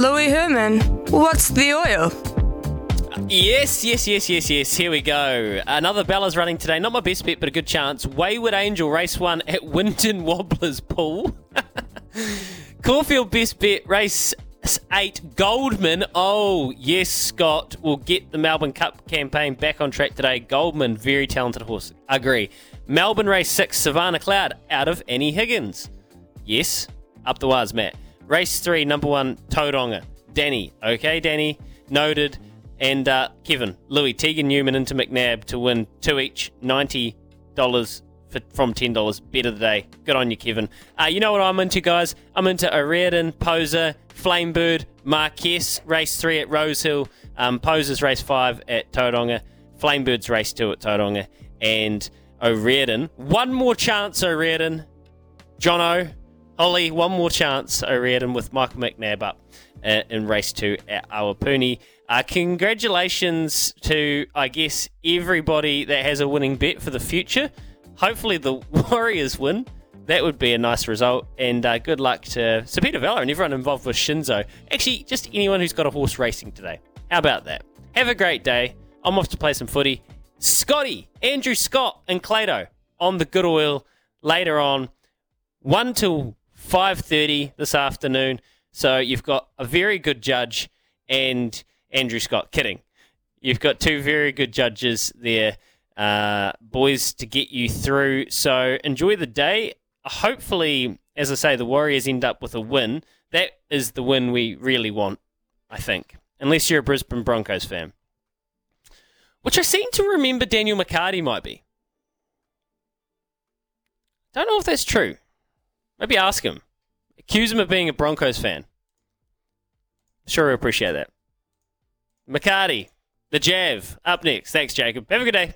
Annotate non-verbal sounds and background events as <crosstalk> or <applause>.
Louis Herman, what's the oil? Yes, yes, yes, yes, yes. Here we go. Another Bella's running today. Not my best bet, but a good chance. Wayward Angel race one at Winton Wobblers Pool. <laughs> Caulfield best bet race eight Goldman. Oh yes, Scott will get the Melbourne Cup campaign back on track today. Goldman, very talented horse. Agree. Melbourne race six Savannah Cloud out of Annie Higgins. Yes, up the wires, Matt. Race three, number one Tauranga. Danny. Okay, Danny. Noted. And uh, Kevin, Louis, Tegan Newman into McNab to win two each, $90 for, from $10. Bet of the day. Good on you, Kevin. Uh, you know what I'm into, guys? I'm into O'Riordan, Poser, Flamebird, Marquess, race three at Rosehill, um, Poser's race five at Tauranga, Flamebird's race two at Tauranga, and O'Riordan. One more chance, O'Riordan. Jono, Holly, one more chance, O'Riordan, with Michael McNab up uh, in race two at Awapuni. Uh, congratulations to, I guess, everybody that has a winning bet for the future. Hopefully, the <laughs> Warriors win. That would be a nice result. And uh, good luck to Sir Peter Vela and everyone involved with Shinzo. Actually, just anyone who's got a horse racing today. How about that? Have a great day. I'm off to play some footy. Scotty, Andrew Scott, and Clado on the good oil later on, one till five thirty this afternoon. So you've got a very good judge and Andrew Scott. Kidding. You've got two very good judges there, uh, boys, to get you through. So enjoy the day. Hopefully, as I say, the Warriors end up with a win. That is the win we really want, I think. Unless you're a Brisbane Broncos fan. Which I seem to remember Daniel McCarty might be. Don't know if that's true. Maybe ask him. Accuse him of being a Broncos fan. Sure, we appreciate that. McCarty, the Jav, up next. Thanks, Jacob. Have a good day.